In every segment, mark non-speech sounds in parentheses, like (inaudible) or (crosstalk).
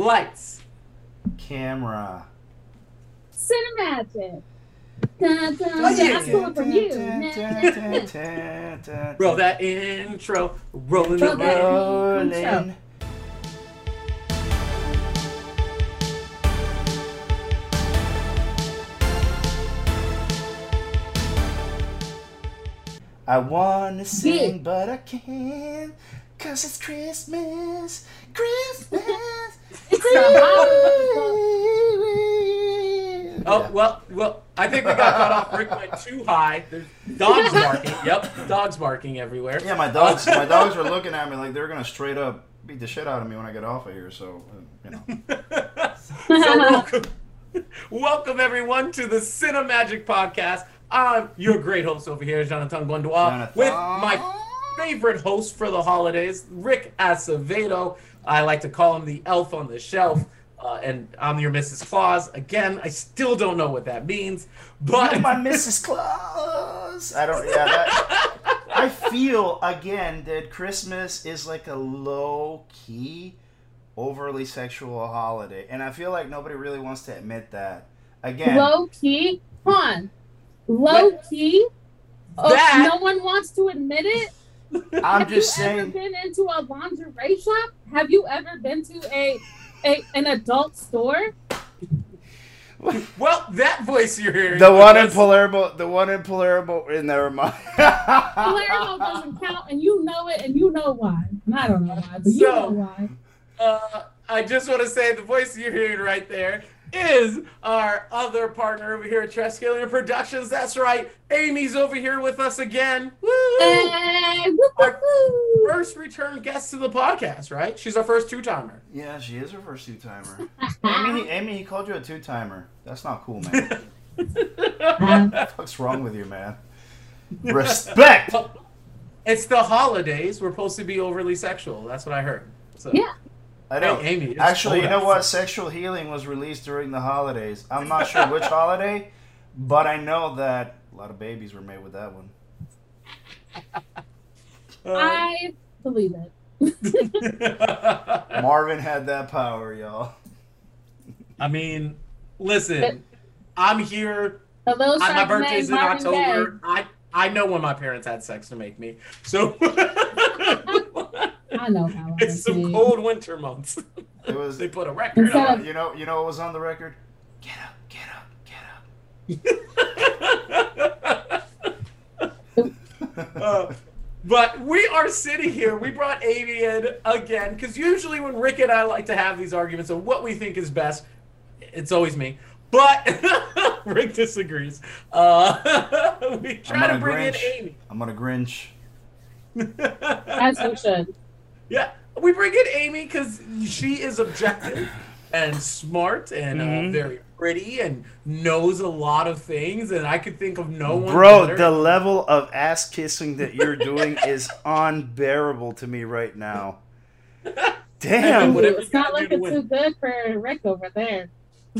Lights. Camera. Cinematic. Dun, dun, Oh, yeah. That's going you. (laughs) Roll that intro. Rolling Roll the that road. Rolling. I wanna sing, Yeah. but I can't. Cause it's Christmas. Christmas. It's the (laughs) Oh well, well. I think we got cut off. Rick went too high. There's dogs barking. Yep, dogs barking everywhere. Yeah, my dogs. my dogs were looking at me like they're gonna straight up beat the shit out of me when I get off of here. So, uh, you know. (laughs) So welcome, welcome everyone to the Cinemagic Podcast. I'm your great host over here, Jonathan Gondois, Jonathan. with my favorite host for the holidays, Rick Acevedo. I like to call him the elf on the shelf. Uh, and I'm your Mrs. Claus. Again, I still don't know what that means, but You're my Mrs. Claus. I don't. Yeah, that, I feel again that Christmas is like a low key, overly sexual holiday, and I feel like nobody really wants to admit that. Again, Low key. Hold on. Low key. Oh, That- no one wants to admit it. I'm Have just you ever saying. been into a lingerie shop? Have you ever been to a, a an adult store? well, that voice you're hearing. The one in was- Palermo, the one in Palermo, eh, never mind. Palermo doesn't count, and you know it, and you know why. And I don't know why, but you know why. Uh, I just want to say the voice you're hearing right there is our other partner over here at Triskelion Productions. That's right, Amy's over here with us again. Woo! Hey, woo, woo, Our. First return guest to the podcast, right? She's our first two timer. yeah, she is her first two timer. (laughs) Amy, Amy, he called you a two timer. That's not cool, man. (laughs) What's wrong with you, man? Respect. It's the holidays. We're supposed to be overly sexual. That's what I heard. So, Yeah. I know. Hey, Amy. it's Actually, you know what? Sexual Healing was released during the holidays. I'm not sure which (laughs) holiday, but I know that a lot of babies were made with that one. Uh, (laughs) I believe it. (laughs) Marvin had that power, y'all. I mean, listen, I'm here Hello, I, my birthday's in Marvin October. I I know when my parents had sex to make me. So Gaye. I know how. it's some see. cold winter months. It was. (laughs) they put a record Instead on. of- know. You know what was on the record? Get up, get up, get up. (laughs) Uh, but we are sitting here. We brought Amy in again because usually when Rick and I like to have these arguments of what we think is best, it's always me. But (laughs) Rick disagrees. Uh, we try to gonna bring in Grinch. Amy. I'm gonna Grinch. As you should. Yeah, we bring in Amy because she is objective and smart and uh, Mhm. very pretty and knows a lot of things. And I could think of no one. Bro, better. the level of ass kissing that you're doing (laughs) is unbearable to me right now. (laughs) Damn. Whatever it's not gotta do looking win. too good for Rick over there. (laughs)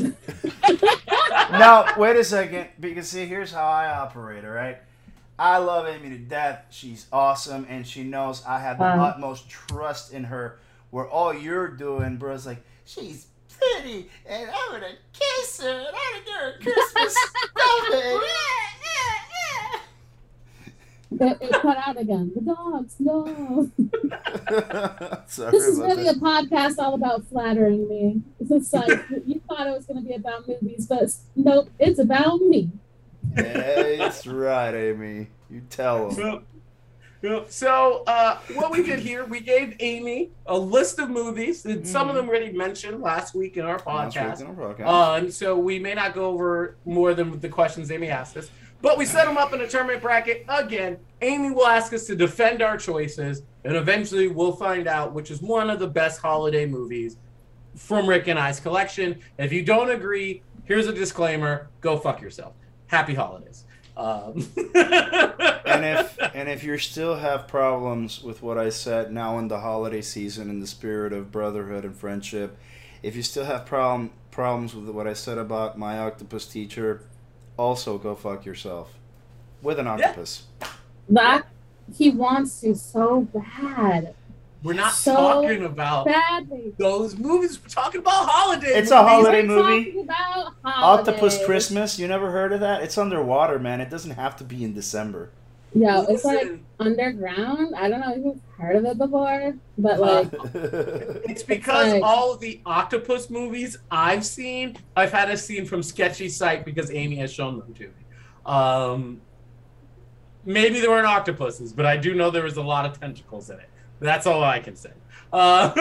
now wait a second because see here's how i operate all right i love amy to death she's awesome and she knows i have the utmost trust in her where all you're doing bro is like she's pretty and i'm gonna kiss her and i'm gonna give her christmas stuffing It, it cut out again. The dogs, no. (laughs) Sorry This is really a podcast all about flattering me. It's like you thought it was going to be about movies, but nope, it's about me. That's right amy you tell them. Yep. So, uh, what we did here, we gave Amy a list of movies. And some of them already mentioned last week in our podcast. Uh, and so we may not go over more than the questions Amy asked us, but we set them up in a tournament bracket. Again, Amy will ask us to defend our choices, and eventually we'll find out which is one of the best holiday movies from Rick and I's collection. If you don't agree, here's a disclaimer: go fuck yourself. Happy holidays. Um, (laughs) and if and if you still have problems with what I said now in the holiday season in the spirit of brotherhood and friendship, if you still have problem problems with what I said about my octopus teacher, also go fuck yourself with an octopus. That he wants to so bad. We're not so talking about badly. those movies. We're talking about holiday. It's movies. a holiday movie. Octopus Christmas. You never heard of that? It's underwater, man. It doesn't have to be in December. Yeah, Listen. it's like underground. I don't know if you've heard of it before, but like (laughs) it's because like, all of the octopus movies I've seen, I've had a scene from Sketchy Site because Amy has shown them to me. Um, maybe there weren't octopuses, but I do know there was a lot of tentacles in it. That's all I can say. Uh,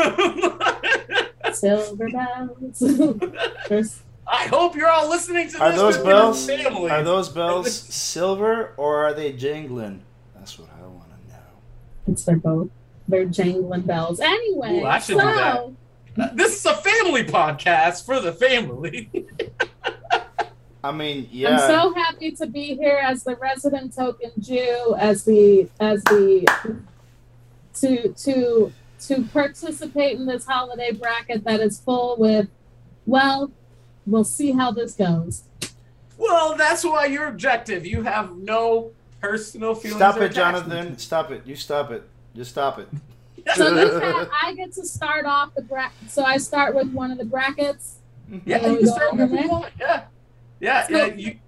Silver bells. (laughs) I hope you're all listening to this. are Those bells, are those bells (laughs) silver or are they jingling? That's what I want to know. It's they're both. They're jingling bells. Anyway, Ooh, I should so, do that. This is a family podcast for the family. (laughs) I mean, yeah. I'm so happy to be here as the resident token Jew, as the as the to to to participate in this holiday bracket that is full with well, we'll see how this goes. Well, that's why you're objective. You have no personal feelings. Stop it, Jonathan. Stop it. You stop it. Just stop it. (laughs) so this I get to start off the bracket. So I start with one of the brackets. Yeah, you start with Yeah. Yeah, so, yeah. You...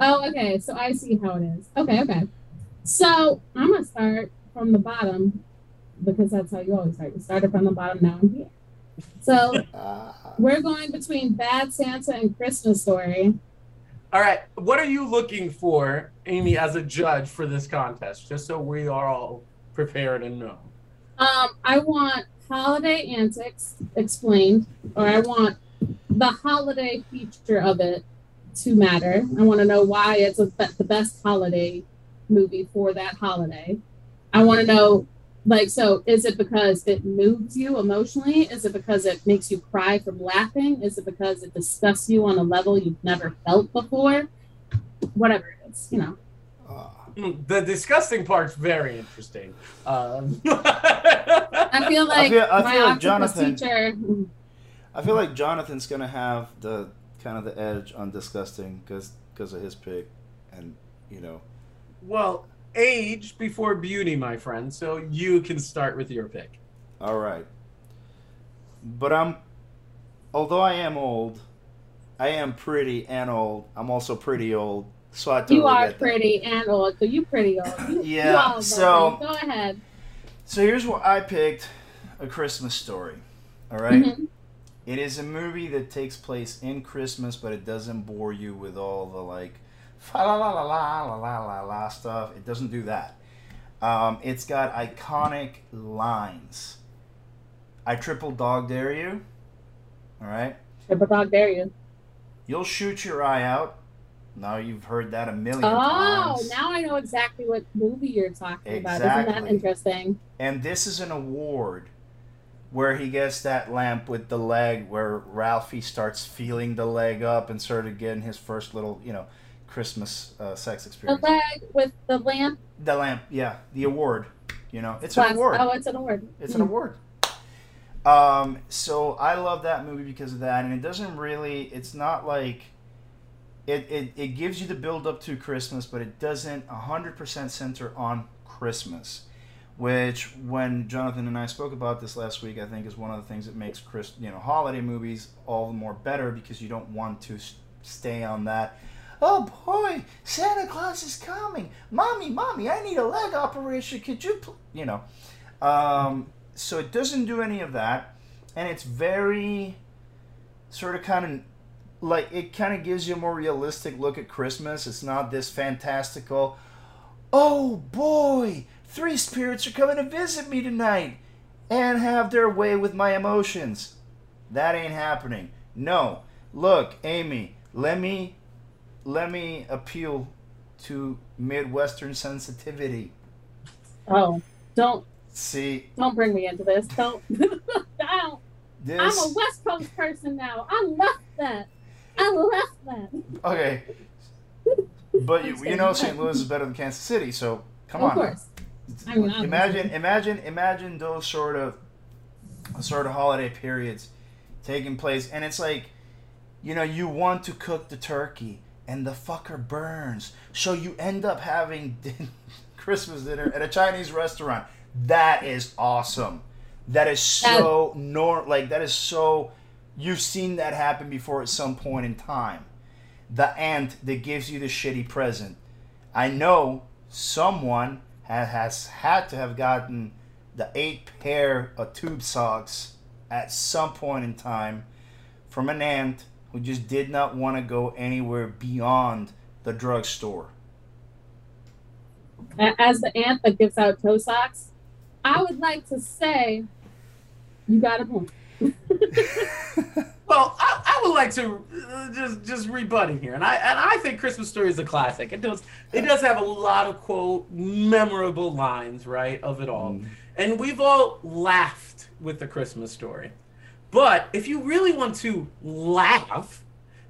Oh, okay. So I see how it is. Okay, okay. So I'm gonna start from the bottom because that's how you always start. You started from the bottom, now I'm here. So (laughs) we're going between Bad Santa and Christmas Story. All right. What are you looking for, Amy, as a judge for this contest? Just so we are all prepared and know. Um, I want holiday antics explained, or I want the holiday feature of it to matter. I want to know why it's a, the best holiday movie for that holiday. I want to know, like, so is it because it moves you emotionally? Is it because it makes you cry from laughing? Is it because it disgusts you on a level you've never felt before? Whatever it is, you know. Mm, the disgusting part's very interesting. Um. I feel like I feel, I feel like Jonathan. Teacher, I feel like Jonathan's gonna have the kind of the edge on disgusting because because of his pick, and you know. Well, age before beauty, my friend. So you can start with your pick. All right. But I'm, although I am old, I am pretty and old. I'm also pretty old. So I totally you are pretty and old. So you pretty old. (laughs) You, yeah. You so go ahead. So here's what I picked: A Christmas Story. All right? mm-hmm. It is a movie that takes place in Christmas, but it doesn't bore you with all the like la la la la la la la la stuff. It doesn't do that. Um, it's got iconic lines. I triple dog dare you. All right. Triple dog dare you. You'll shoot your eye out. Now you've heard that a million oh, times. Oh, now I know exactly what movie you're talking exactly. about. Isn't that interesting? And this is an award where he gets that lamp with the leg, where Ralphie starts feeling the leg up and sort of getting his first little, you know Christmas uh, sex experience. The leg with the lamp? The lamp, yeah. The award. You know, it's Plus, an award. Oh, it's an award. It's an award. Um, so I love that movie because of that, and it doesn't really. It's not like it. It, it gives you the build up to Christmas, but it doesn't hundred percent center on Christmas which when Jonathan and I spoke about this last week, I think is one of the things that makes Chris, you know, holiday movies all the more better because you don't want to stay on that. Oh boy, Santa Claus is coming! Mommy, mommy, I need a leg operation. Could you, you know? Um, so it doesn't do any of that, and it's very sort of kind of like it kind of gives you a more realistic look at Christmas. It's not this fantastical. Oh boy, Three spirits are coming to visit me tonight and have their way with my emotions. That ain't happening. No. Look, Amy, let me let me appeal to Midwestern sensitivity. Oh, don't see. Don't bring me into this. Don't. (laughs) don't. This... I'm a West Coast person now. I left that. I left that. Okay. But you, you know St. Louis is better than Kansas City, so come of on. Of course. I mean, imagine, imagine, imagine those sort of, sort of holiday periods taking place, and it's like, you know, you want to cook the turkey, and the fucker burns, so you end up having (laughs) Christmas dinner at a Chinese restaurant. That is awesome. That is so nor like that is so you've seen that happen before at some point in time. The aunt that gives you the shitty present. I know someone has had to have gotten the eight pair of tube socks at some point in time from an aunt who just did not want to go anywhere beyond the drugstore. As the aunt that gives out toe socks, I would like to say you got a point. (laughs) well, I, I, would like to uh, just just rebutting here, and I and I think Christmas Story is a classic. It does it does have a lot of quote memorable lines, right, of it all, mm. and we've all laughed with the Christmas Story. But if you really want to laugh,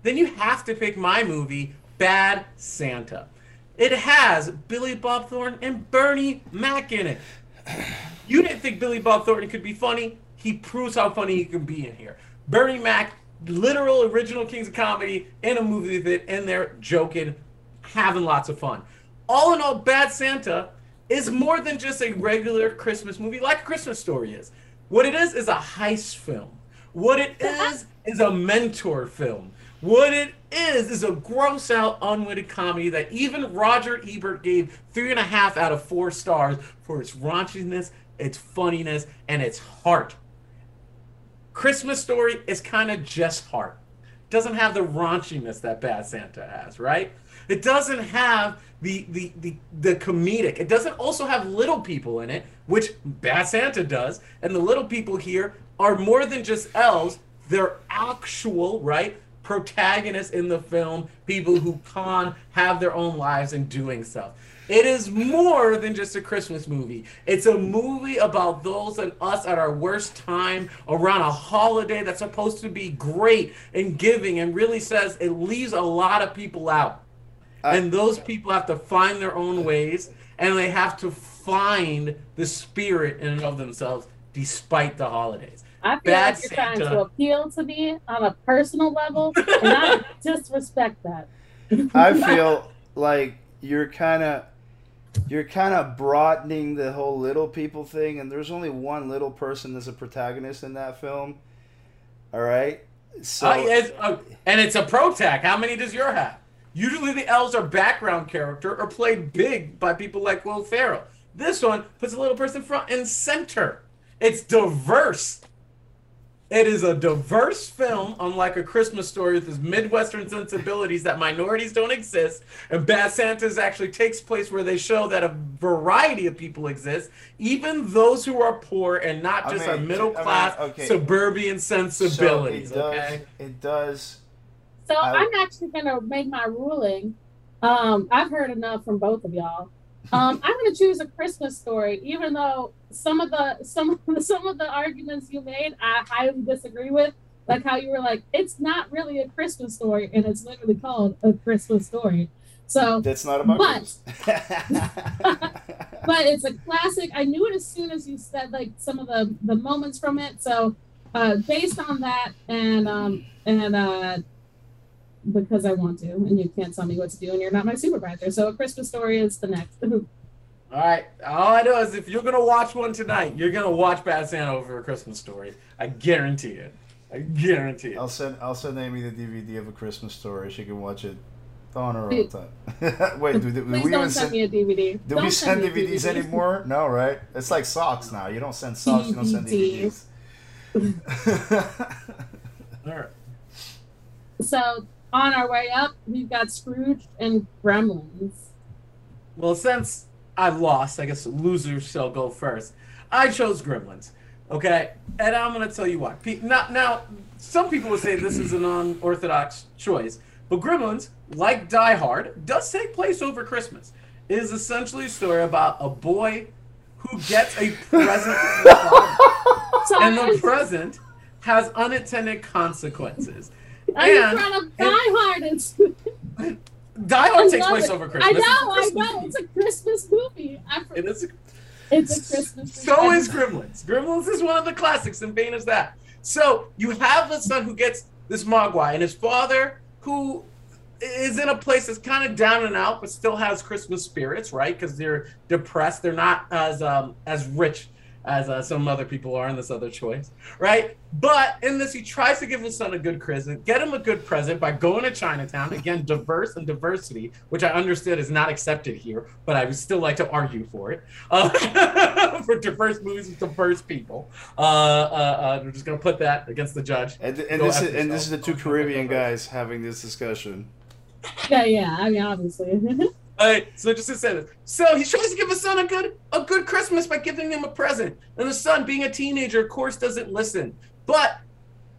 then you have to pick my movie, Bad Santa. It has Billy Bob Thornton and Bernie Mac in it. You didn't think Billy Bob Thornton could be funny? He proves how funny he can be in here. Bernie Mac, literal original Kings of Comedy in a movie with it, in there joking, having lots of fun. All in all, Bad Santa is more than just a regular Christmas movie like Christmas Story is. What it is is a heist film. What it is is a mentor film. What it is is a gross out, unwitting comedy that even Roger Ebert gave three and a half out of four stars for its raunchiness, its funniness, and its heart. Christmas Story is kind of just heart. Doesn't have the raunchiness that Bad Santa has, right? It doesn't have the, the the the comedic. It doesn't also have little people in it, which Bad Santa does. And the little people here are more than just elves. They're actual, right? Protagonists in the film, people who can have their own lives and doing stuff. It is more than just a Christmas movie. It's a movie about those and us at our worst time around a holiday that's supposed to be great and giving and really says it leaves a lot of people out. and those people have to find their own ways and they have to find the spirit in and of themselves despite the holidays. I feel Bad like you're Santa. trying to appeal to me on a personal level, and I (laughs) disrespect that. I feel like you're kind of you're kind of broadening the whole little people thing, and there's only one little person that's a protagonist in that film. All right, so uh, uh, and it's a protag. How many does your have? Usually the elves are background character or played big by people like Will Ferrell. This one puts a little person front and center. It's diverse. It is a diverse film, unlike a Christmas story with its Midwestern sensibilities that minorities don't exist. And Bad Santa's actually takes place where they show that a variety of people exist, even those who are poor and not just I mean, middle class I mean, okay. suburban sensibilities. So it does, okay, it does. So I, am actually gonna make my ruling. Um, I've heard enough from both of y'all. Um, I'm going to choose a Christmas story, even though some of the some (laughs) some of the arguments you made I highly disagree with. Like how you were like, it's not really a Christmas story, and it's literally called a Christmas story. So that's not about but, (laughs) but it's a classic. I knew it as soon as you said like some of the the moments from it. So uh, based on that and um and uh because I want to, and you can't tell me what to do, and you're not my supervisor. So a Christmas story is the next. (laughs) All right. All I know is if you're gonna watch one tonight, you're gonna watch Bad Santa over a Christmas story. I guarantee it. I guarantee it. I'll send I'll send Amy the DVD of a Christmas story. She can watch it on her own time. (laughs) Wait, do, do, do we even send, me a DVD? Do don't we send DVDs, DVDs anymore? No, right? It's like socks now. You don't send socks. You don't send DVDs. (laughs) All right. So on our way up, we've got Scrooge and Gremlins. Well, since I've lost, I guess losers shall go first. I chose Gremlins. Okay, and I'm gonna tell you why. Now, now, some people would say this is an unorthodox choice, but Gremlins, like Die Hard, does take place over Christmas. It is essentially a story about a boy who gets a present (laughs) and the present has unintended consequences. Are you trying to Die Hard? It's Die Hard takes place it. over Christmas. I know, I know. It's a Christmas movie. It is. A, it's a Christmas. So is Gremlins. Gremlins is one of the classics, and vain as that. So you have a son who gets this Mogwai, and his father, who is in a place that's kind of down and out, but still has Christmas spirits, right? Because they're depressed. They're not as um, as rich as uh, some other people are in this other choice, right? But in this, he tries to give his son a good present, get him a good present by going to Chinatown. Again, diverse and diversity, which I understood is not accepted here, but I would still like to argue for it. Uh, (laughs) for diverse movies with diverse people. Uh, uh, uh we're just going to put that against the judge. And, and this, is, and this is the two Caribbean guys having this discussion. Yeah, yeah. I mean, obviously. (laughs) All right, so just to say this. So he tries to give his son a good a good Christmas by giving him a present. And the son, being a teenager, of course, doesn't listen. But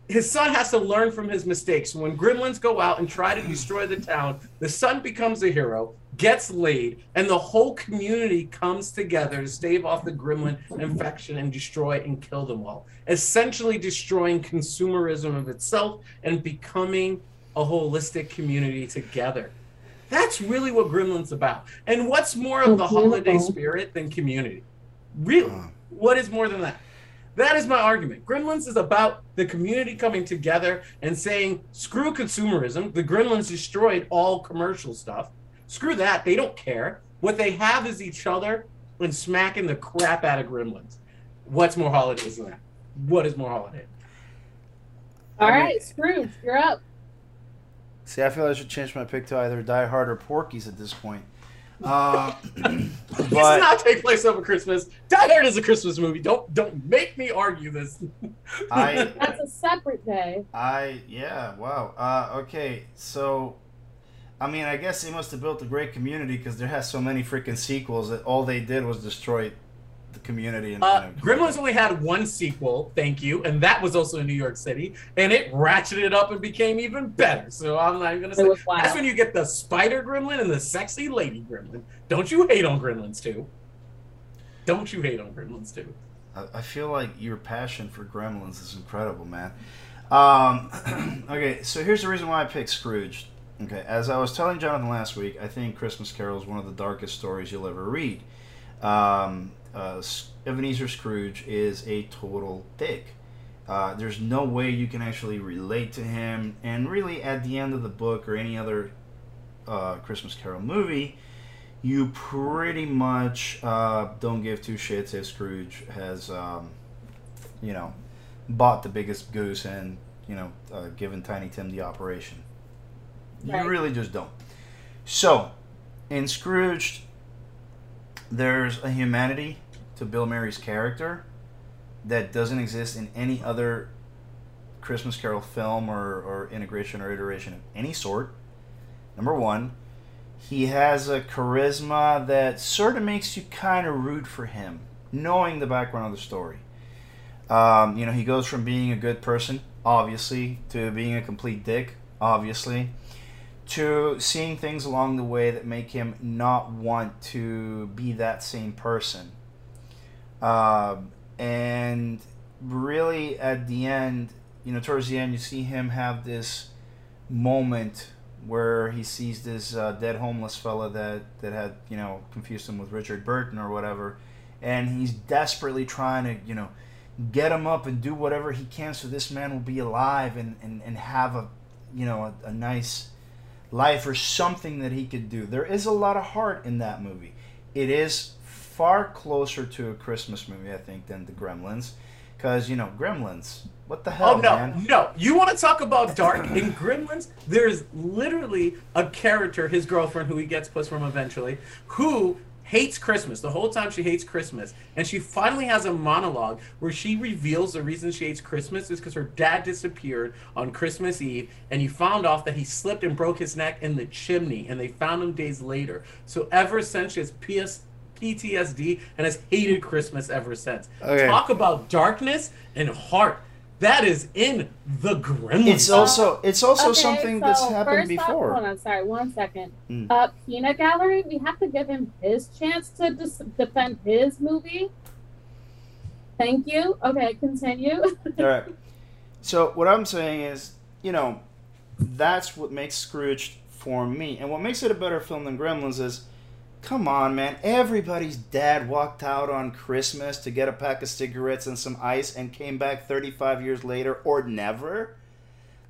his son has to learn from his mistakes. When gremlins go out and try to destroy the town, the son becomes a hero, gets laid, and the whole community comes together to stave off the gremlin infection and destroy and kill them all. Essentially destroying consumerism of itself and becoming a holistic community together. That's really what Gremlin's about. And what's more of the holiday spirit than community? Really? Uh. What is more than that? That is my argument. Gremlins is about the community coming together and saying, screw consumerism. The Gremlins destroyed all commercial stuff. Screw that. They don't care. What they have is each other and smacking the crap out of Gremlins. What's more holidays than that? What is more holiday? All right, Scrooge, you're up. See, I feel I should change my pick to either Die Hard or Porky's at this point. Uh, (laughs) but this does not take place over Christmas. Die Hard is a Christmas movie. Don't don't make me argue this. I (laughs) that's a separate day. I yeah wow uh, okay so I mean I guess they must have built a great community because there has so many freaking sequels that all they did was destroy the community. And, uh, you know, Gremlins only had one sequel, thank you, and that was also in New York City, and it ratcheted up and became even better. So I'm not even gonna say that's when you get the Spider Gremlin and the sexy Lady Gremlin. Don't you hate on Gremlins too? Don't you hate on Gremlins too? I feel like your passion for Gremlins is incredible, man. Um, (clears throat) okay, so here's the reason why I picked Scrooge. Okay, as I was telling Jonathan last week, I think Christmas Carol is one of the darkest stories you'll ever read. Um, uh, Ebenezer Scrooge is a total dick. Uh, there's no way you can actually relate to him, and really, at the end of the book or any other uh, Christmas Carol movie, you pretty much uh, don't give two shits if Scrooge has, um, you know, bought the biggest goose and you know uh, given Tiny Tim the operation. Right. You really just don't. So, in Scrooge, there's a humanity to Bill Murray's character that doesn't exist in any other Christmas Carol film or, or integration or iteration of any sort. Number one, he has a charisma that sort of makes you kind of root for him, knowing the background of the story. Um, you know, he goes from being a good person, obviously, to being a complete dick, obviously to seeing things along the way that make him not want to be that same person. Uh, and really, at the end, you know, towards the end, you see him have this moment where he sees this uh, dead homeless fella that, that had, you know, confused him with Richard Burton or whatever. And he's desperately trying to, you know, get him up and do whatever he can so this man will be alive and, and, and have a, you know, a, a nice life or something that he could do. There is a lot of heart in that movie. It is far closer to a Christmas movie, I think, than the Gremlins. Because, you know, Gremlins, what the hell, oh, no, man? No, you want to talk about dark? in Gremlins, there's literally a character, his girlfriend, who he gets puss from eventually, who hates Christmas. The whole time she hates Christmas. And she finally has a monologue where she reveals the reason she hates Christmas is because her dad disappeared on Christmas Eve and he found off that he slipped and broke his neck in the chimney and they found him days later. So ever since she has PS PTSD and has hated Christmas ever since. Okay. Talk about darkness and heart. That is in the Gremlins. It's also it's also okay, something so that's happened before. Off, hold on, sorry, one second. Mm. Uh, Peanut Gallery, we have to give him his chance to dis- defend his movie. Thank you. Okay, continue. (laughs) All right. So what I'm saying is, you know, that's what makes Scrooge for me, and what makes it a better film than Gremlins is Come on, man. Everybody's dad walked out on Christmas to get a pack of cigarettes and some ice and came back 35 years later or never.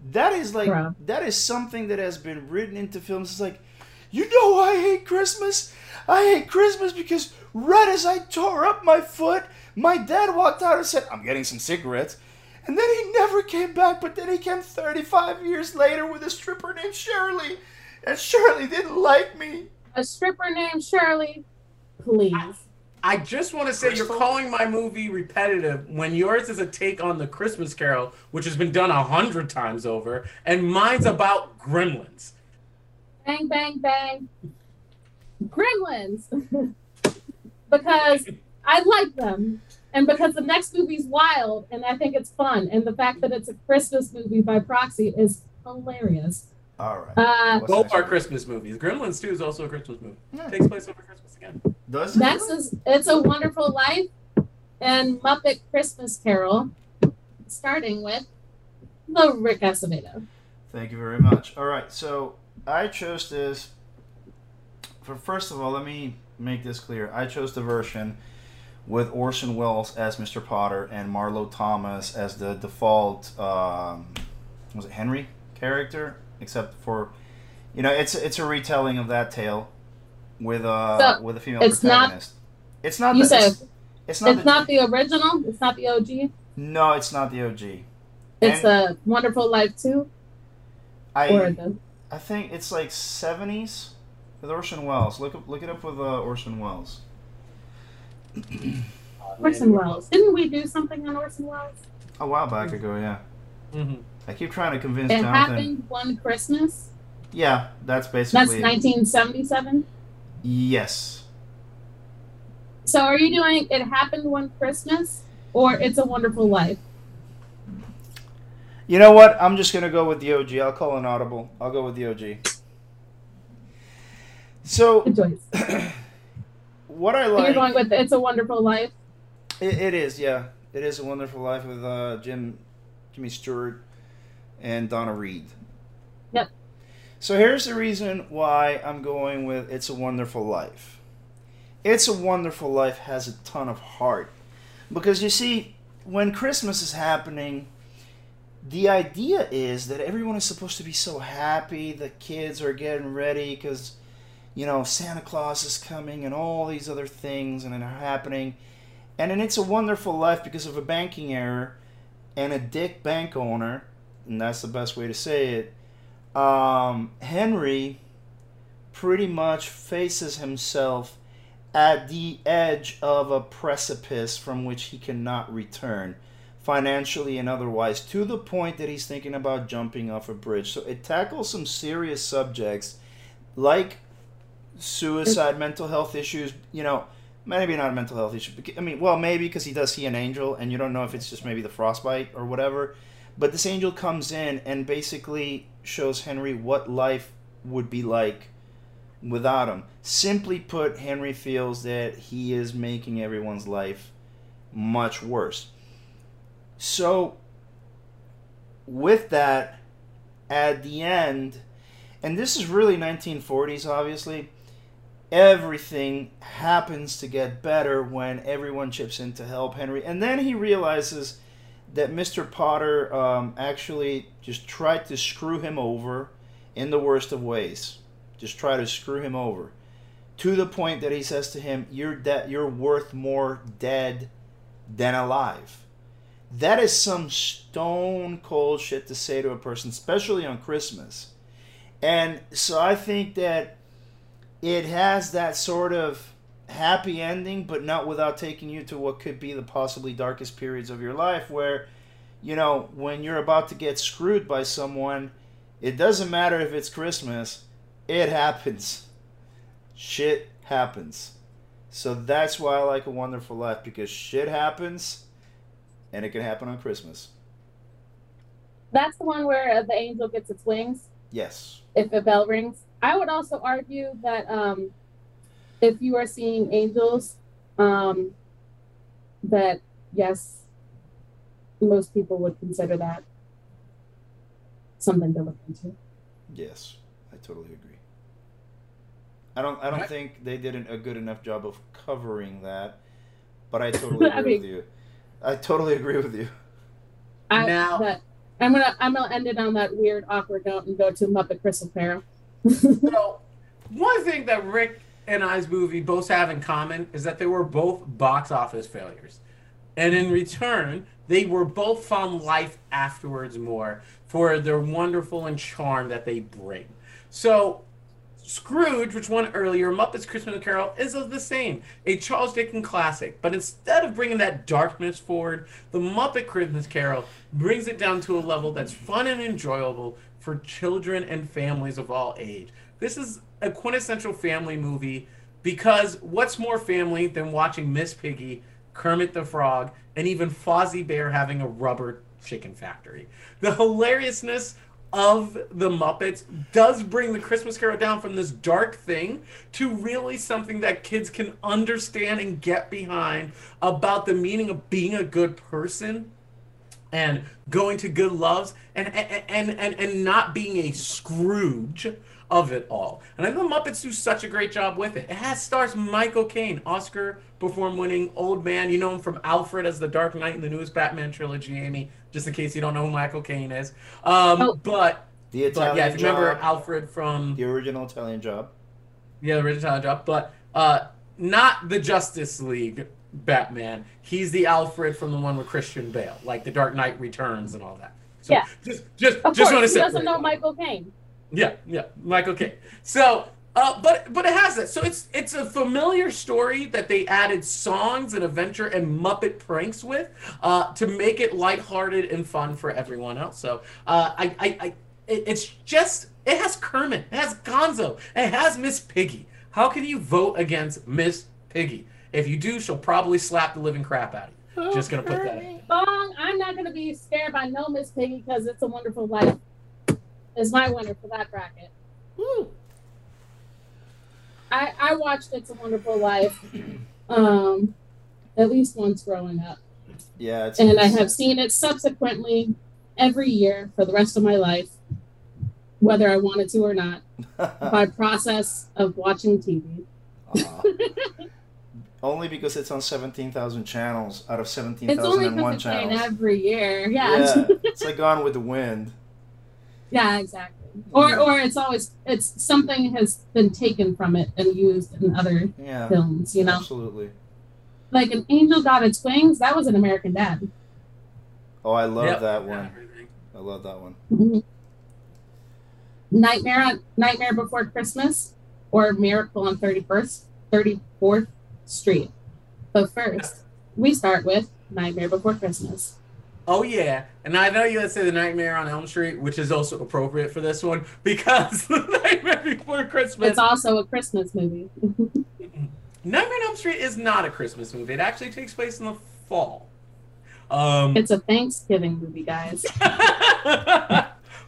That is like that is something that has been written into films. It's like, you know, I hate Christmas. I hate Christmas because right as I tore up my foot, my dad walked out and said, "I'm getting some cigarettes." And then he never came back, but then he came 35 years later with a stripper named Shirley. And Shirley didn't like me. A stripper named Shirley? Please. I just want to say you're calling my movie repetitive when yours is a take on the Christmas Carol, which has been done a hundred times over, and mine's about gremlins. Bang, bang, bang. Gremlins. (laughs) because I like them. And because the next movie's wild and I think it's fun. And the fact that it's a Christmas movie by proxy is hilarious. All right. Uh, Both are Christmas movies. Gremlins 2 is also a Christmas movie. Yeah. Takes place over Christmas again. Does it? Next is It's a Wonderful Life and Muppet Christmas Carol, starting with the Rick Acevedo. Thank you very much. All right, so I chose this. For first of all, let me make this clear. I chose the version with Orson Welles as Mr. Potter and Marlo Thomas as the default. Um, was it Henry character? Except for you know it's it's a retelling of that tale with uh so with a female it's protagonist. Not, it's not. You the, said it's, it's not. It's the, not the original. It's not the OG. No, it's not the OG. It's and a Wonderful Life too. I the... I think it's like seventies with Orson Welles. Look look it up with uh, Orson Welles. Orson Welles. Didn't we do something on Orson Welles? A while back ago, yeah. Mm-hmm. I keep trying to convince it Jonathan. happened one Christmas. Yeah, that's basically. That's 1977. Yes. So, are you doing "It Happened One Christmas" or "It's a Wonderful Life"? You know what? I'm just gonna go with the OG. I'll call an audible. I'll go with the OG. So, (clears throat) what I like. You're going with "It's a Wonderful Life." it, it is, yeah. It is a Wonderful Life with uh, Jim, Jimmy Stewart, and Donna Reed. Yep. So here's the reason why I'm going with It's a Wonderful Life. It's a Wonderful Life has a ton of heart. Because you see, when Christmas is happening, the idea is that everyone is supposed to be so happy. The kids are getting ready because, you know, Santa Claus is coming and all these other things and are happening. And then it's a wonderful life because of a banking error and a dick bank owner and that's the best way to say it. Um, Henry pretty much faces himself at the edge of a precipice from which he cannot return, financially and otherwise, to the point that he's thinking about jumping off a bridge. So it tackles some serious subjects like suicide, mental health issues, you know. Maybe not a mental health issue. I mean, well, maybe because he does see an angel, and you don't know if it's just maybe the frostbite or whatever. But this angel comes in and basically shows Henry what life would be like without him. Simply put, Henry feels that he is making everyone's life much worse. So, with that, at the end, and this is really 1940s, obviously, everything happens to get better when everyone chips in to help Henry. And then he realizes that Mr. Potter um, actually just tried to screw him over in the worst of ways. Just try to screw him over to the point that he says to him, "You're dead. You're worth more dead than alive." That is some stone cold shit to say to a person, especially on Christmas. And so I think that it has that sort of happy ending, but not without taking you to what could be the possibly darkest periods of your life where, you know, when you're about to get screwed by someone, it doesn't matter if it's Christmas, it happens. Shit happens. So that's why I like A Wonderful Life because shit happens and it can happen on Christmas. That's the one where the angel gets its wings? Yes. If a bell rings. I would also argue that um, if you are seeing angels, um, that yes, most people would consider that something to look into. Yes, I totally agree. I don't. I don't think they did a good enough job of covering that, but I (laughs) totally agree I mean, with you. I totally agree with you. I, now, but I'm gonna I'm gonna end it on that weird awkward note and go to Muppet Christmas Carol. (laughs) so, one thing that Rick and I's movie both have in common is that they were both box office failures, and in return, they were both found life afterwards more for their wonderful and charm that they bring. So Scrooge, which won earlier, Muppets Christmas Carol, is of the same, a Charles Dickens classic. But instead of bringing that darkness forward, the Muppet Christmas Carol brings it down to a level that's fun and enjoyable for children and families of all age. This is a quintessential family movie because what's more family than watching Miss Piggy, Kermit the Frog, and even Fozzie Bear having a rubber chicken factory? The hilariousness of the Muppets does bring the Christmas Carol down from this dark thing to really something that kids can understand and get behind about the meaning of being a good person and going to good loves and and and and, not being a Scrooge of it all. And I think the Muppets do such a great job with it. It has stars Michael Caine, Oscar perform winning old man. You know him from Alfred as the Dark Knight in the newest Batman trilogy, Amy, just in case you don't know who Michael Caine is. Um, oh. But, the Italian but yeah, if you remember Alfred from the original Italian job. Yeah, the original Italian job. But uh, not the Justice League Batman. He's the Alfred from the one with Christian Bale, like the Dark Knight Returns and all that. So yeah. just just of just want to say he doesn't know Michael Caine. Yeah, yeah, Michael Caine. So, uh, but but it has that. So it's it's a familiar story that they added songs and adventure and Muppet pranks with uh, to make it lighthearted and fun for everyone else. So uh, I, I, I it, it's just it has Kermit, it has Gonzo, it has Miss Piggy. How can you vote against Miss Piggy? If you do, she'll probably slap the living crap out of you. Oh, just gonna put that in. Bong, I'm not gonna be scared by no Miss Piggy because it's a wonderful life is my winner for that bracket. Woo. I I watched It's a Wonderful Life, um, at least once growing up. Yeah, and I have seen it subsequently every year for the rest of my life, whether I wanted to or not, (laughs) by process of watching TV. (laughs) only because it's on 17,000 channels out of 17,001 channels. It's every year. Yeah. yeah. (laughs) It's like Gone with the Wind. Yeah, exactly. Or yeah. or it's always it's something has been taken from it and used in other yeah, films, you know. Absolutely. Like an angel got its wings, that was an American Dad. Oh, I love yep. that one. I love that one. Mm-hmm. Nightmare on Nightmare Before Christmas or Miracle on 31st 34th Street. But first, we start with Nightmare Before Christmas. Oh yeah, and I know you would say the Nightmare on Elm Street, which is also appropriate for this one because (laughs) the Nightmare Before Christmas. It's also a Christmas movie. (laughs) Nightmare on Elm Street is not a Christmas movie. It actually takes place in the fall. Um, it's a Thanksgiving movie, guys. (laughs)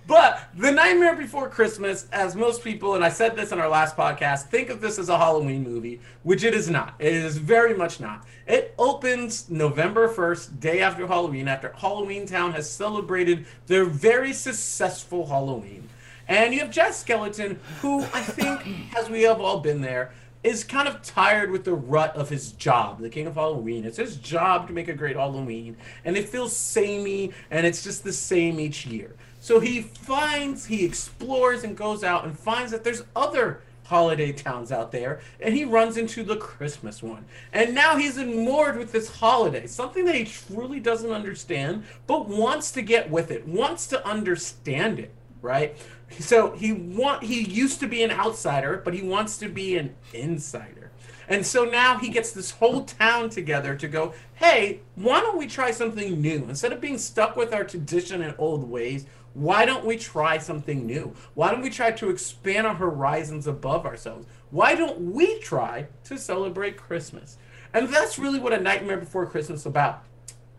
But The Nightmare Before Christmas, as most people, and I said this in our last podcast, think of this as a Halloween movie, which it is not. It is very much not. It opens November 1st, day after Halloween, after Halloween Town has celebrated their very successful Halloween. And you have Jack Skellington, who I think, (coughs) as we have all been there, is kind of tired with the rut of his job, the King of Halloween. It's his job to make a great Halloween, and it feels samey, and it's just the same each year. So he finds, he explores and goes out and finds that there's other holiday towns out there, and he runs into the Christmas one. And now he's enamored with this holiday, something that he truly doesn't understand, but wants to get with it, wants to understand it, right? So he want he used to be an outsider, but he wants to be an insider. And so now he gets this whole town together to go, hey, why don't we try something new? Instead of being stuck with our tradition and old ways, why don't we try something new? Why don't we try to expand our horizons above ourselves? Why don't we try to celebrate Christmas? And that's really what A Nightmare Before Christmas is about.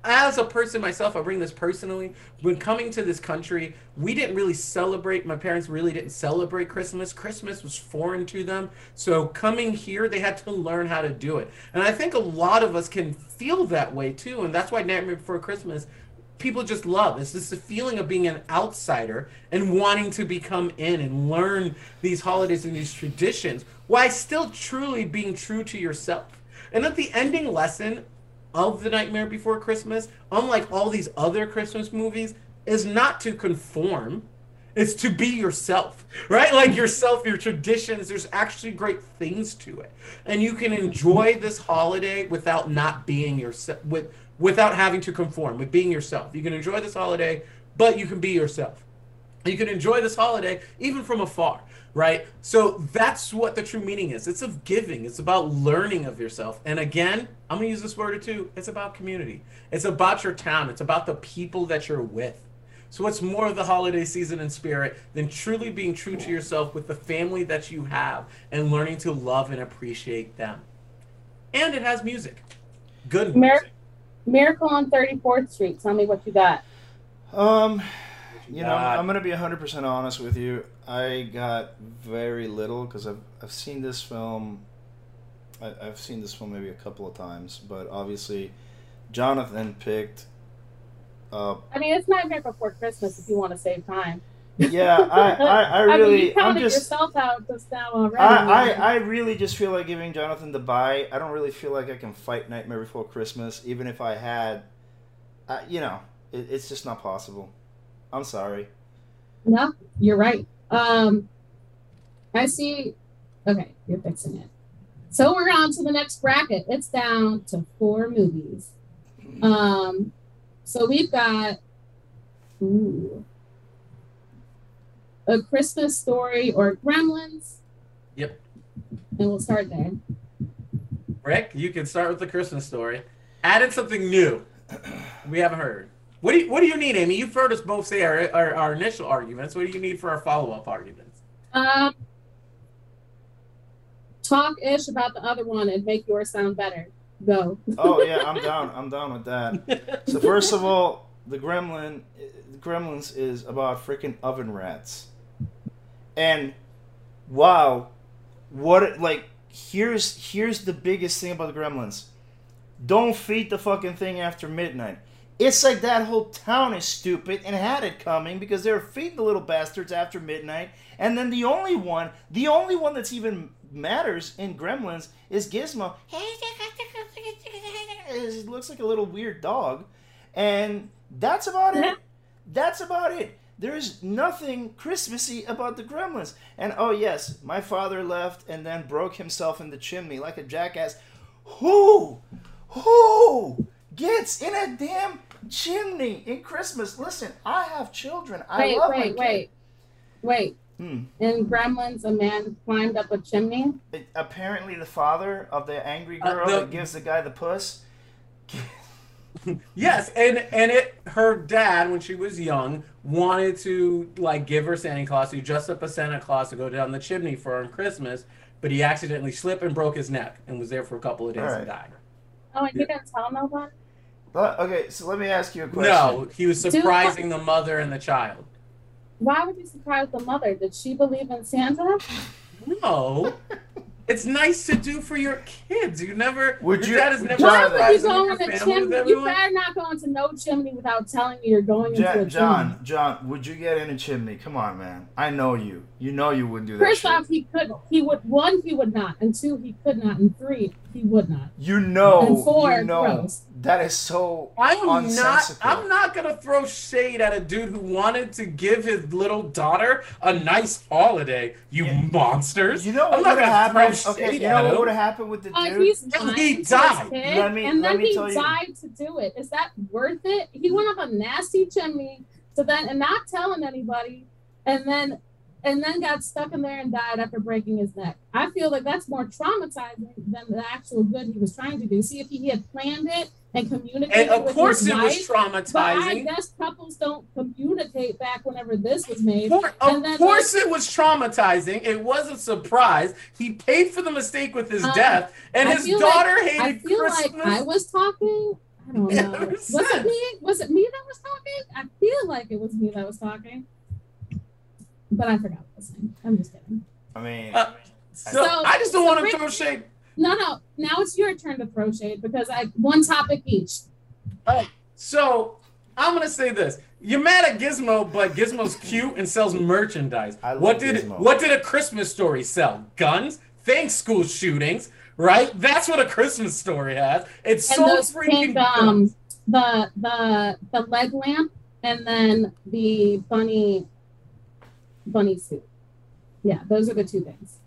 As a person myself, I bring this personally. When coming to this country, we didn't really celebrate, my parents really didn't celebrate Christmas. Christmas was foreign to them. So coming here, they had to learn how to do it. And I think a lot of us can feel that way too. And that's why Nightmare Before Christmas people just love. It's just the feeling of being an outsider and wanting to become in and learn these holidays and these traditions while still truly being true to yourself. And at the ending lesson of The Nightmare Before Christmas, unlike all these other Christmas movies, is not to conform, it's to be yourself, right? Like yourself, your traditions, there's actually great things to it. And you can enjoy this holiday without not being yourself, with, without having to conform, with being yourself. You can enjoy this holiday, but you can be yourself. You can enjoy this holiday even from afar, right? So that's what the true meaning is. It's of giving. It's about learning of yourself. And again, I'm gonna use this word or two. It's about community. It's about your town. It's about the people that you're with. So what's more of the holiday season in spirit than truly being true to yourself with the family that you have and learning to love and appreciate them. And it has music. Good music. Miracle on 34th Street. Tell me what you got. Um you know, I'm gonna be 100 percent honest with you. I got very little because I've I've seen this film. I, I've seen this film maybe a couple of times, but obviously, Jonathan picked. Uh, I mean, it's Nightmare Before Christmas if you want to save time. Yeah, I, I, I really. (laughs) I mean, I'm just, yourself out just now already. I, I, I really just feel like giving Jonathan the bye. I don't really feel like I can fight Nightmare Before Christmas, even if I had. Uh, you know, it, it's just not possible. I'm sorry. No, you're right. Um, I see. Okay, you're fixing it. So we're on to the next bracket. It's down to four movies. Um, so we've got ooh, a Christmas story or Gremlins. Yep. And we'll start there. Rick, you can start with the Christmas story. Added something new we haven't heard. What do you What do you need, Amy? You've heard us both say our our, our initial arguments. What do you need for our follow up arguments? Um, talk ish about the other one and make yours sound better. Go. oh yeah, I'm down. I'm down with that. So first of all, the Gremlin, Gremlins is about freaking oven rats, and wow, what like here's here's the biggest thing about the Gremlins. Don't feed the fucking thing after midnight. It's like that whole town is stupid and had it coming because they were feeding the little bastards after midnight. And then the only one, the only one that's even matters in Gremlins is Gizmo. (laughs) It looks like a little weird dog. And that's about it. That's about it. There is nothing Christmassy about the Gremlins. And oh, yes, my father left and then broke himself in the chimney like a jackass. Who? Who gets in a damn chimney in Christmas. Listen, I have children. I wait, love wait, my wait, wait. Hmm. In Gremlins, a man climbed up a chimney. It, apparently, the father of the angry uh, girl uh, the, that gives the guy the puss. (laughs) yes, and and it her dad when she was young wanted to like give her Santa Claus. He dressed up a Santa Claus to go down the chimney for her on Christmas, but he accidentally slipped and broke his neck and was there for a couple of days right. and died. Oh, and he didn't tell no one. But okay, so let me ask you a question. No, he was surprising the mother and the child. Why would you surprise the mother? Did she believe in Santa? No. (laughs) it's nice to do for your kids. You never. Would your you? dad is never Why would you go in a chimney? You better not go into no chimney without telling me you're going into John, a chimney. John, John, would you get in a chimney? Come on, man. I know you. You know you wouldn't do that. First shit. off, he could. He would. One, he would not, and two, he could not, and three, he would not. You know. And four, you know. Gross. That is so I'm not I'm not gonna throw shade at a dude who wanted to give his little daughter a nice holiday, you yeah. monsters. You know what would have happened? Okay, you know what would have happened with the uh, dude? He's and he died. Let me, and then he died you. to do it. Is that worth it? He went up a nasty chimney to then and not telling anybody, and then and then got stuck in there and died after breaking his neck. I feel like that's more traumatizing than the actual good he was trying to do. See, if he had planned it and communicate. and of course it wife, was traumatizing. But I guess couples don't communicate back whenever this was made. For, of course, it was traumatizing. It was a surprise. He paid for the mistake with his um, death, and I his daughter like, hated I feel Christmas. like I was talking. I don't know. was it me? Was it me that was talking? I feel like it was me that was talking but I forgot what I was saying. I'm just kidding. I mean, uh, so, so, I just don't so want to throw shade. No, no. Now it's your turn to throw shade because I one topic each. All right. So I'm gonna say this. You're mad at Gizmo, but Gizmo's cute and sells merchandise. I love what did Gizmo. what did a Christmas story sell? Guns, thanks school shootings, right? That's what a Christmas story has. It's and so those freaking pink, um, the the the leg lamp and then the bunny bunny suit. Yeah, those are the two things.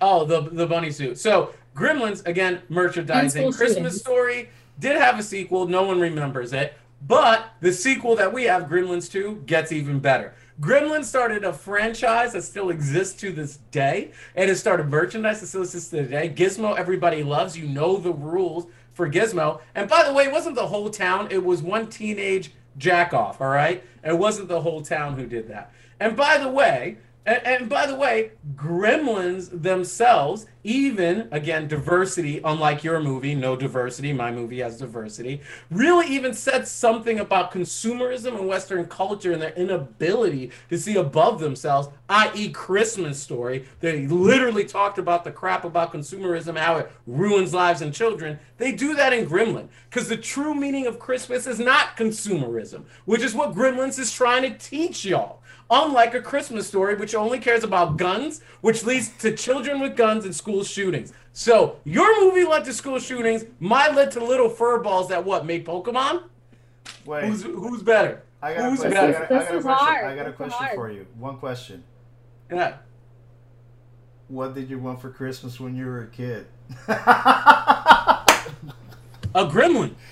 Oh, the the bunny suit. So Gremlins again, merchandising. Christmas shootings. Story did have a sequel. No one remembers it, but the sequel that we have, Gremlins Two, gets even better. Gremlins started a franchise that still exists to this day, and it started merchandise that still exists to today. Gizmo, everybody loves. You know the rules for Gizmo. And by the way, it wasn't the whole town. It was one teenage jack off. All right, it wasn't the whole town who did that. And by the way, and, and, by the way, Gremlins themselves, even again, diversity, unlike your movie, no diversity, my movie has diversity, really even said something about consumerism and Western culture and their inability to see above themselves, i.e., Christmas Story. They literally talked about the crap about consumerism, how it ruins lives and children. They do that in Gremlin because the true meaning of Christmas is not consumerism, which is what Gremlins is trying to teach y'all. Unlike a Christmas story, which only cares about guns, which leads to children with guns and school shootings. So your movie led to school shootings. Mine led to little fur balls that what make Pokemon. Wait, who's who's better? I got who's a question. better? I got, I got a question. Hard. I got a question for you. One question. Yeah. What did you want for Christmas when you were a kid? a gremlin. (laughs)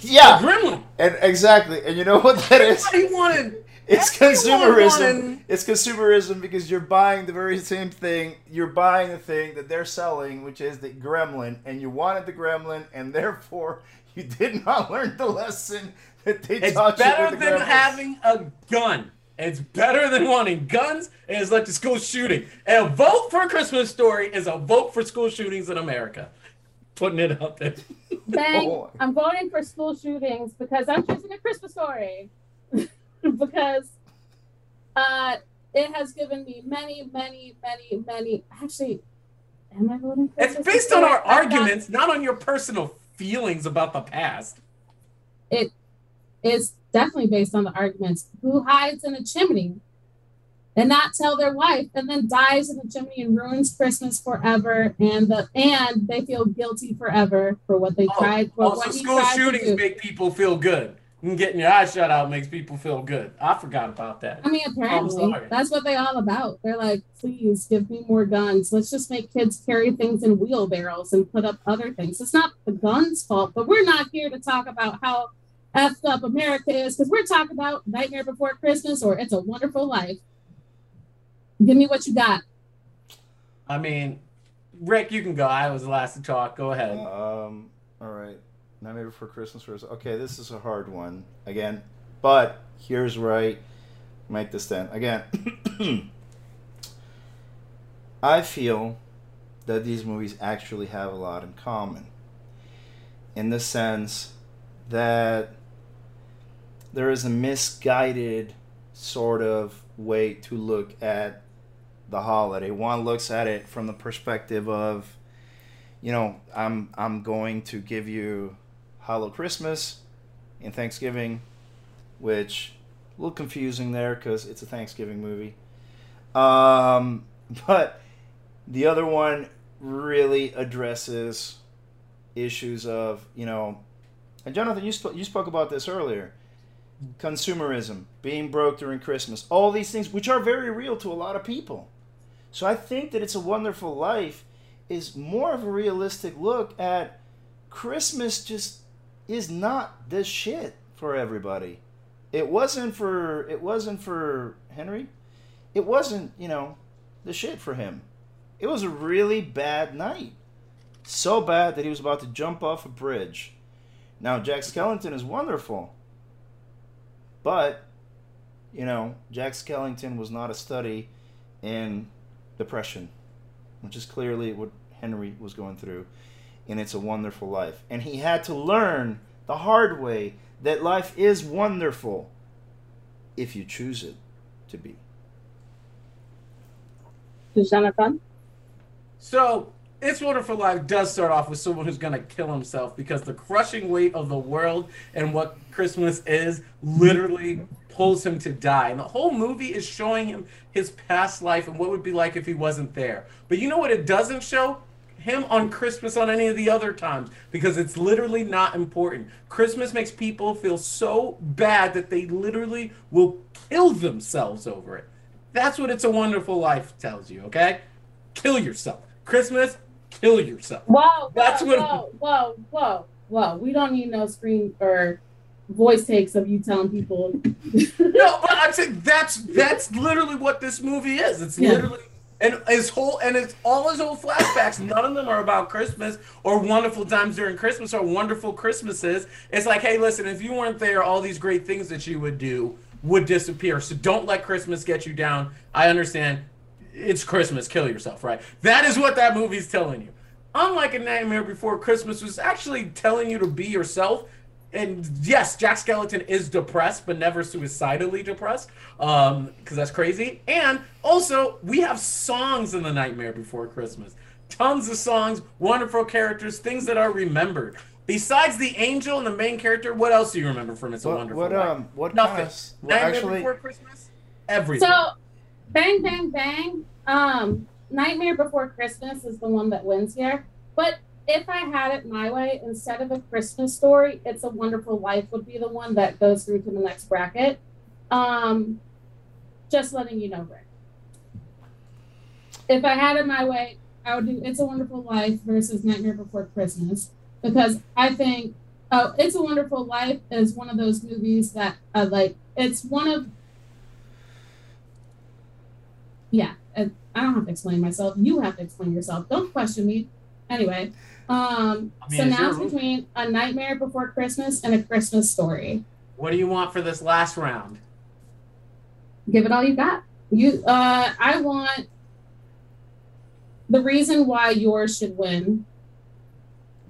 Yeah, a gremlin. And exactly, and you know what that is? He wanted it's consumerism. It's consumerism because you're buying the very same thing. You're buying the thing that they're selling, which is the gremlin, and you wanted the gremlin, and therefore you did not (laughs) learn the lesson that they it's taught you. It's better than having a gun. It's better than wanting guns, and it's like the school shooting. And a vote for a Christmas story is a vote for school shootings in America. Putting it out there. Bang! (laughs) Oh. I'm voting for school shootings because I'm choosing a Christmas story. (laughs) because uh, it has given me many, many, many, many. Actually, am I voting for It's based on our arguments, not on your personal feelings about the past. It is definitely based on the arguments. Who hides in a chimney and not tell their wife, and then dies in the chimney and ruins Christmas forever, and the and they feel guilty forever for what they oh, tried. For oh, so school shootings make people feel good getting your eyes shut out makes people feel good. I forgot about that. I mean, apparently that's what they all about. They're like, please give me more guns. Let's just make kids carry things in wheelbarrows and put up other things. It's not the guns' fault, but we're not here to talk about how effed up America is because we're talking about Nightmare Before Christmas or It's a Wonderful Life. Give me what you got. I mean, Rick, you can go. I was the last to talk. Go ahead. Um. All right. Nightmare Before Christmas was okay. This is a hard one again, but here's where I make the stand again. (clears throat) I feel that these movies actually have a lot in common, in the sense that there is a misguided sort of way to look at the holiday. One looks at it from the perspective of, you know, I'm I'm going to give you Hello Christmas and Thanksgiving, which a little confusing there because it's a Thanksgiving movie. Um, (laughs) but the other one really addresses issues of you know, and Jonathan, you sp- you spoke about this earlier. Consumerism, being broke during Christmas, all these things, which are very real to a lot of people. So I think that it's a wonderful life is more of a realistic look at Christmas just is not this shit for everybody. It wasn't for it wasn't for Henry. It wasn't, you know, the shit for him. It was a really bad night. So bad that he was about to jump off a bridge. Now Jack Skellington is wonderful. But, you know, Jack Skellington was not a study in depression, which is clearly what Henry was going through in It's a Wonderful Life. And he had to learn the hard way that life is wonderful if you choose it to be. Jonathan? So, It's Wonderful Life does start off with someone who's going to kill himself because the crushing weight of the world and what Christmas is literally pulls him to die. And the whole movie is showing him his past life and what would be like if he wasn't there. But you know what it doesn't show? Him on Christmas on any of the other times because it's literally not important. Christmas makes people feel so bad that they literally will kill themselves over it. That's what It's a Wonderful Life tells you, okay? Kill yourself. Christmas, kill yourself. Whoa, That's whoa, what whoa, whoa, whoa, whoa. We don't need no screen or voice takes of you telling people. (laughs) no, but I'm saying that's that's literally what this movie is. It's yeah. literally and his whole and it's all his old flashbacks. None of them are about Christmas or wonderful times during Christmas or wonderful Christmases. It's like, hey, listen, if you weren't there, all these great things that you would do would disappear. So don't let Christmas get you down. I understand. It's Christmas. Kill yourself, right? That is what that movie's telling you. Unlike a Nightmare Before Christmas, was actually telling you to be yourself and yes, Jack Skellington is depressed, but never suicidally depressed, because um, that's crazy. And also, we have songs in The Nightmare Before Christmas. Tons of songs, wonderful characters, things that are remembered. Besides the angel and the main character, what else do you remember from It's a Wonderful What Life? um what nothing? Kind well, Nightmare actually... Before Christmas, everything. So, bang bang bang. Um, Nightmare Before Christmas is the one that wins here, but if I had it my way, instead of a Christmas story, It's a Wonderful Life would be the one that goes through to the next bracket. Um, just letting you know, Rick. If I had it my way, I would do It's a Wonderful Life versus Nightmare Before Christmas because I think oh, It's a Wonderful Life is one of those movies that uh, like it's one of yeah. I don't have to explain myself. You have to explain yourself. Don't question me. Anyway, um, I mean, so now it's between A Nightmare Before Christmas and A Christmas Story. What do you want for this last round? Give it all you got. You, uh, I want the reason why yours should win.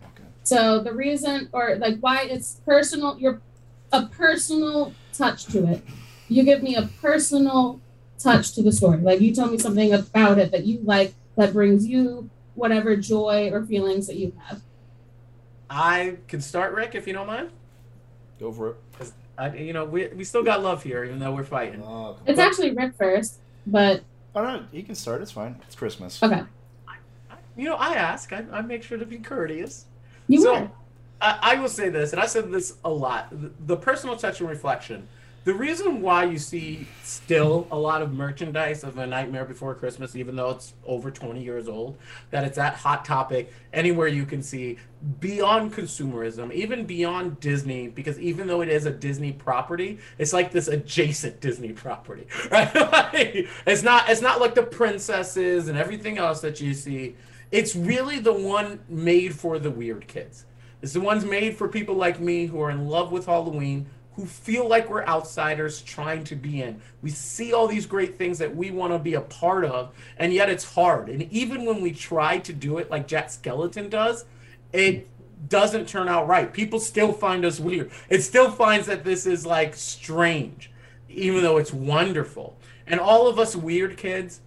Okay. So the reason, or like why it's personal, you're a personal touch to it. You give me a personal touch to the story. Like you tell me something about it that you like that brings you whatever joy or feelings that you have. I can start, Rick, if you don't mind. Go for it. I, you know, we, we still got love here, even though we're fighting. Oh, it's but, actually Rick first, but. Oh, no, he can start. It's fine. It's Christmas. Okay. I, I, you know, I ask. I, I make sure to be courteous. You so, I, I will say this, and I said this a lot the, the personal touch and reflection the reason why you see still a lot of merchandise of A Nightmare Before Christmas, even though it's over 20 years old, that it's that hot topic anywhere you can see beyond consumerism, even beyond Disney, because even though it is a Disney property, it's like this adjacent Disney property, (laughs) right? like, it's not it's not like the princesses and everything else that you see. It's really the one made for the weird kids. It's the ones made for people like me who are in love with Halloween, who feel like we're outsiders trying to be in. We see all these great things that we want to be a part of, and yet it's hard. And even when we try to do it like Jack Skellington does, it doesn't turn out right. People still find us weird. It still finds that this is like strange, even though it's wonderful. And all of us weird kids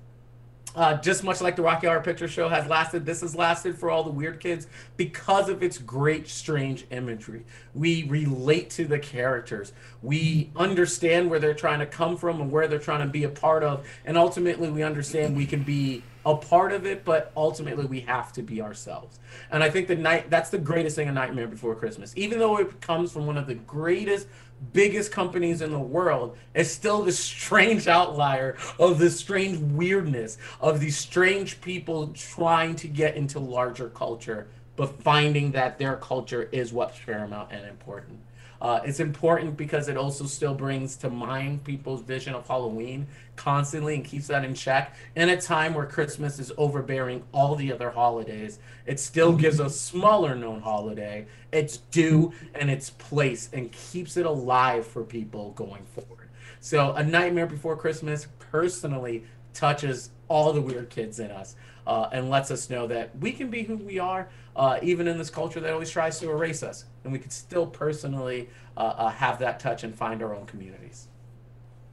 uh, just much like the Rocky Horror Picture Show has lasted, this has lasted for all the weird kids because of its great, strange imagery. We relate to the characters. We understand where they're trying to come from and where they're trying to be a part of. And ultimately, we understand we can be a part of it, but ultimately we have to be ourselves. And I think the night that's the greatest thing a Nightmare Before Christmas. Even though it comes from one of the greatest biggest companies in the world is still the strange outlier of the strange weirdness of these strange people trying to get into larger culture but finding that their culture is what's paramount and important uh, it's important because it also still brings to mind people's vision of Halloween constantly and keeps that in check. In a time where Christmas is overbearing all the other holidays, it still gives a smaller known holiday its due and its place and keeps it alive for people going forward. So, A Nightmare Before Christmas personally touches all the weird kids in us uh, and lets us know that we can be who we are, uh, even in this culture that always tries to erase us. And we can still personally uh, uh have that touch and find our own communities.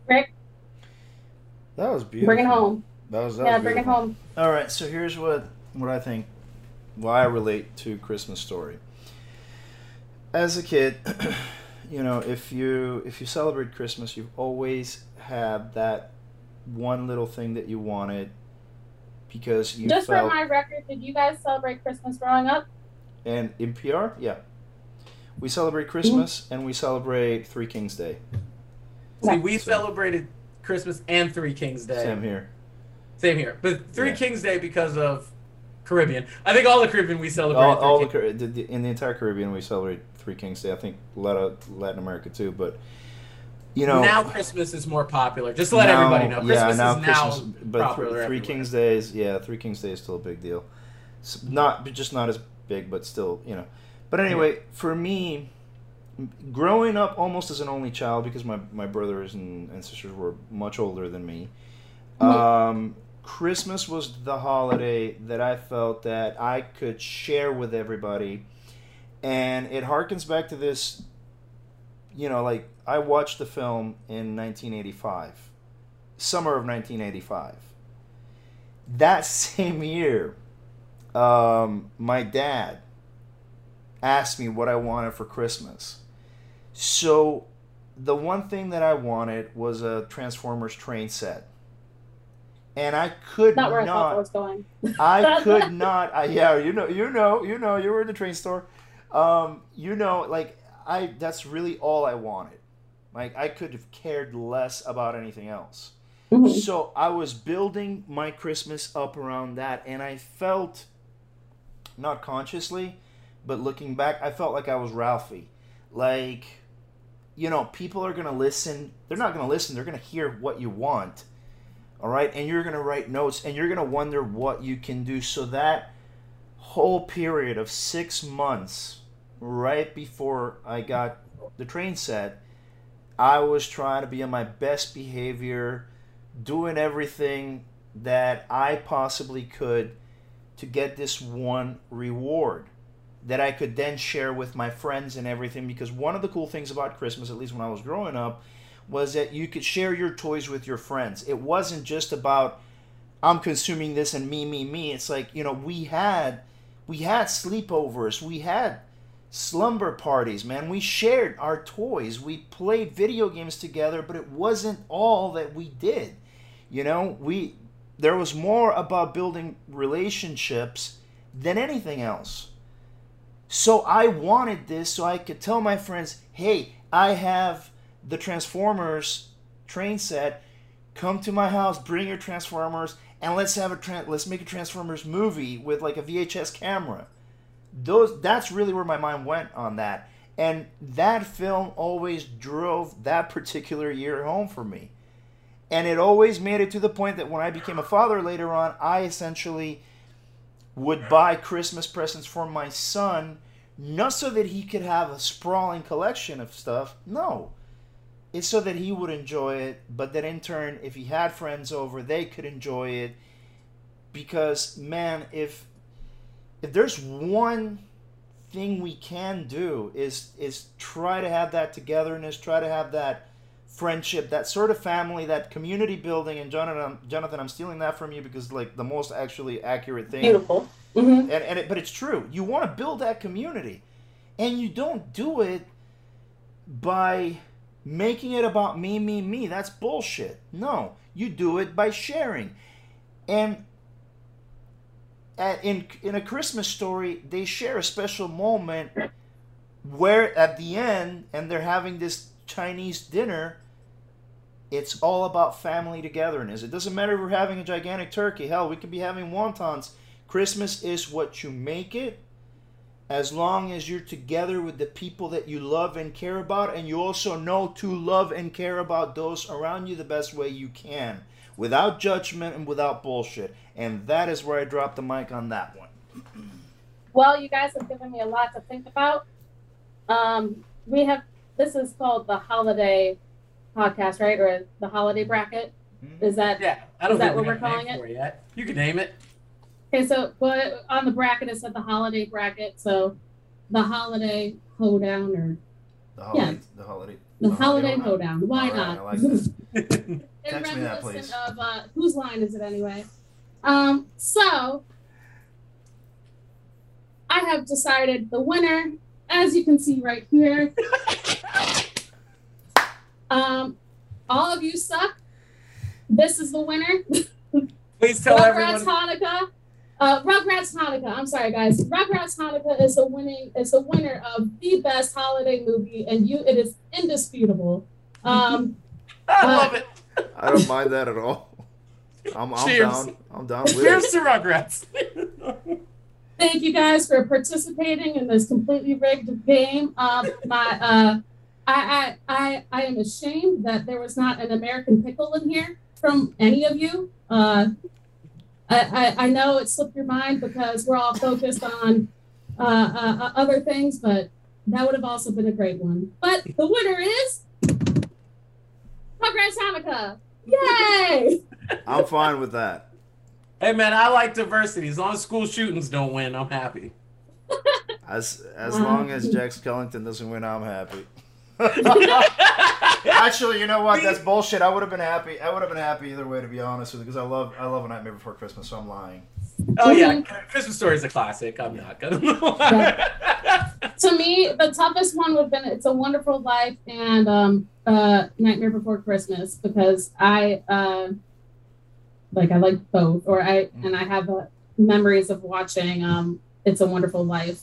Rick? That was beautiful. Bring it home. That was, that yeah, was bring it home. All right, so here's what, what I think, why I relate to Christmas Story. As a kid, (clears throat) you know, if you if you celebrate Christmas, you've always had that one little thing that you wanted because you just felt, for my record, did you guys celebrate Christmas growing up? And in PR, yeah, we celebrate Christmas mm-hmm. and we celebrate Three Kings Day. See, we so. celebrated Christmas and Three Kings Day. Same here. Same here, but Three yeah. Kings Day because of Caribbean. I think all the Caribbean we celebrate. All, all the, the, in the entire Caribbean we celebrate Three Kings Day. I think a lot of Latin America too, but you know now Christmas is more popular. Just to let now, everybody know, Christmas yeah, now is Christmas, now but popular. Three, three Kings Days, yeah, Three Kings Day is still a big deal. It's not just not as big, but still, you know. But anyway, for me, growing up almost as an only child because my, my brothers and, and sisters were much older than me. Um, Christmas was the holiday that I felt that I could share with everybody. And it harkens back to this, you know, like I watched the film in 1985, summer of 1985. That (laughs) same year, um, my dad asked me what I wanted for Christmas. So, the one thing that I wanted was a Transformers train set and I could not. Where I thought was going. (laughs) I could (laughs) not. I, yeah, you know, you know, you know, you were in the train store. Um, you know, like I. That's really all I wanted. Like I could have cared less about anything else. Mm-hmm. So I was building my Christmas up around that, and I felt, not consciously, but looking back, I felt like I was Ralphie. Like, you know, people are gonna listen. They're not gonna listen. They're gonna hear what you want all right and you're going to write notes and you're going to wonder what you can do so that whole period of six months right before i got the train set i was trying to be on my best behavior doing everything that i possibly could to get this one reward that i could then share with my friends and everything because one of the cool things about christmas at least when i was growing up was that you could share your toys with your friends. It wasn't just about I'm consuming this and me, me, me. It's like, you know, we had we had sleepovers, we had slumber parties, man. We shared our toys. We played video games together, but it wasn't all that we did. You know, we there was more about building relationships than anything else. So I wanted this so I could tell my friends, "Hey, I have the Transformers train set, come to my house, bring your Transformers, and let's have a tra- let's make a Transformers movie with like a VHS camera. Those that's really where my mind went on that. And that film always drove that particular year home for me. And it always made it to the point that when I became a father later on, I essentially would buy Christmas presents for my son, not so that he could have a sprawling collection of stuff. No it's so that he would enjoy it, but that in turn, if he had friends over, they could enjoy it. Because man, if if there's one thing we can do is is try to have that togetherness, try to have that friendship, that sort of family, that community building. And Jonathan, Jonathan, I'm stealing that from you because like the most actually accurate thing. Beautiful. Mm-hmm. And and it, but it's true. You want to build that community, and you don't do it by making it about me, me, me. That's bullshit. No, you do it by sharing. And at, in in a Christmas story, they share a special moment where at the end, and they're having this Chinese dinner. It's all about family togetherness. It doesn't matter if we're having a gigantic turkey. Hell, we could be having wontons. Christmas is what you make it as long as you're together with the people that you love and care about, and you also know to love and care about those around you the best way you can, without judgment and without bullshit. And that is where I drop the mic on that one. Well, you guys have given me a lot to think about. Um, we have this is called the holiday podcast, right, or the holiday bracket. Mm-hmm. Is that yeah? I don't is that what we're calling it? Yet. You can name it. Okay, so but on the bracket it said the holiday bracket, so the holiday hoedown or the holiday, yeah. the holiday, the, the holiday, holiday hoedown. Why All not? Right, like (laughs) (laughs) Text me that, please. Of uh, whose line is it anyway? Um, so I have decided the winner, as you can see right here. (laughs) um, all of you suck. This is the winner. (laughs) Please tell everyone. Rugrats everyone. Hanukkah. Uh, Rugrats Hanukkah. I'm sorry, guys. Rugrats Hanukkah is a winning. Is a winner of the best holiday movie, and you. It is indisputable. (laughs) Um, I love it. I don't mind that at all. I'm, I'm Cheers. down. I'm down with Cheers it. to Rugrats. thank you guys for participating in this completely rigged game. Um, my, uh, I, I, I, I am ashamed that there was not an American pickle in here from any of you. Uh, I, I, I know it slipped your mind because we're all focused on uh, uh, uh, other things, but that would have also been a great one. But the winner is Rugrats Hanukkah. Yay! (laughs) I'm fine with that. Hey man, I like diversity. As long as school shootings don't win, I'm happy. (laughs) As as long as Jack Skellington doesn't win, I'm happy. (laughs) Actually, you know what? That's bullshit. I would have been happy. I would have been happy either way, to be honest with you, because I love I love A Nightmare Before Christmas. So I'm lying. oh yeah, mm. Christmas Story is a classic. I'm not gonna. To me, the toughest one would have been "It's a Wonderful Life" and um, uh, "Nightmare Before Christmas" because I uh, like I like both, or I and I have uh, memories of watching um, "It's a Wonderful Life."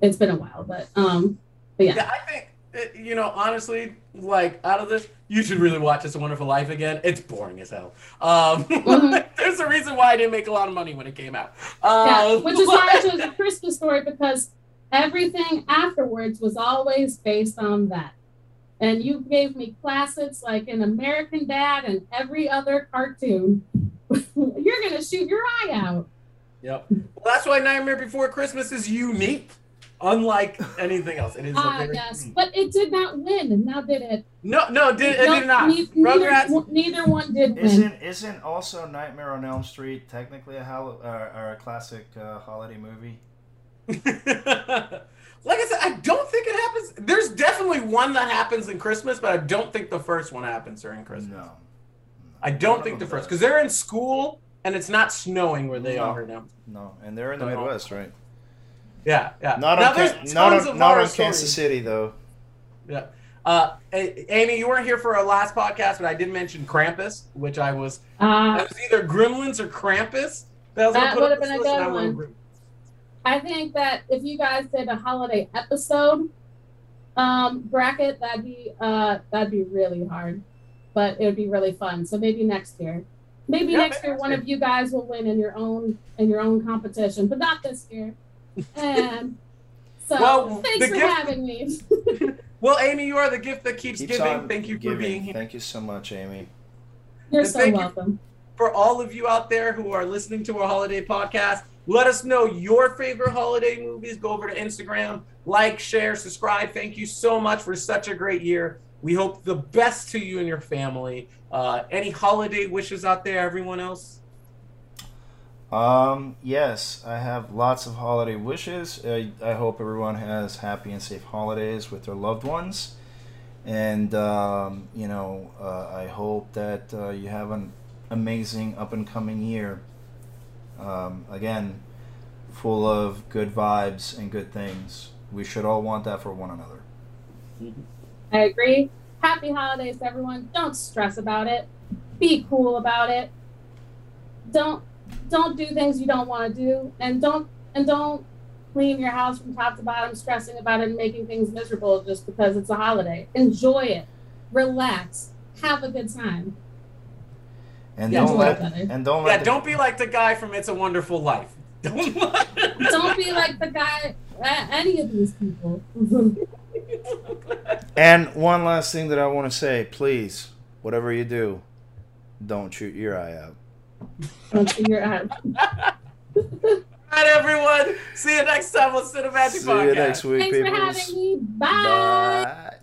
It's been a while, but um, but yeah, yeah, I think uh, you know honestly, like out of this, you should really watch "It's a Wonderful Life" again. It's boring as hell. Um, (laughs) Mhm. there's a reason why I didn't make a lot of money when it came out. yeah, Uh, which is why I chose (laughs) a Christmas story because everything afterwards was always based on that. And you gave me classics like an American Dad and every other cartoon. (laughs) You're gonna shoot your eye out. Yep. Well, that's why Nightmare Before Christmas is unique, unlike anything else. It is a Ah, very yes, but it did not win. Now did it? no, no, did, it No, did not. ne- neither, one- neither one did win. Isn't isn't also Nightmare on Elm Street technically a hol- uh, or a classic uh, holiday movie? (laughs) like I said, I don't think it happens. There's definitely one that happens in Christmas, but I don't think the first one happens during Christmas. No. I don't think the first because they're in school and it's not snowing where they No. are now. No, and they're in the No. Midwest, right? Yeah, yeah. Not now on there's Can- tons not of on, not on Kansas. City though. Yeah. Uh, Amy, you weren't here for our last podcast, but I did mention Krampus, which I was. Uh, It was either Gremlins or Krampus. That, was gonna That put on would've this been a good one. Gremlins. I think that if you guys did a holiday episode um, bracket, that'd be uh, that'd be really hard, but it would be really fun. So maybe next year, maybe Yeah, next maybe year one year. of you guys will win in your own in your own competition, but not this year. And (laughs) so Well, thanks for gift- having me. (laughs) Well, Amy, you are the gift that keeps, Keeps giving. Thank you for being here. Thank you so much, Amy. You're And so thank you- welcome. for all of you out there who are listening to our holiday podcast, let us know your favorite holiday movies. Go over to Instagram, like, share, subscribe. Thank you so much for such a great year. We hope the best to you and your family. Uh, any holiday wishes out there, everyone else? Um, yes, I have lots of holiday wishes. I, I hope everyone has happy and safe holidays with their loved ones. And, um, you know, uh, I hope that uh, you have an amazing up and coming year. Um, again, full of good vibes and good things. We should all want that for one another. I agree. Happy holidays, everyone. Don't stress about it. Be cool about it. Don't don't do things you don't want to do, and don't and don't clean your house from top to bottom, stressing about it and making things miserable just because it's a holiday. Enjoy it. Relax. Have a good time. And Yeah, don't let and don't Yeah, let the- don't be like the guy from It's a Wonderful Life. (laughs) Don't. Don't be like the guy. Any of these people. (laughs) And one last thing that I want to say, please, whatever you do, don't shoot your eye out. Don't figure out. All right, everyone. See you next time on Cinemagic See Podcast. See you next week, Thanks for having me. Bye. Bye.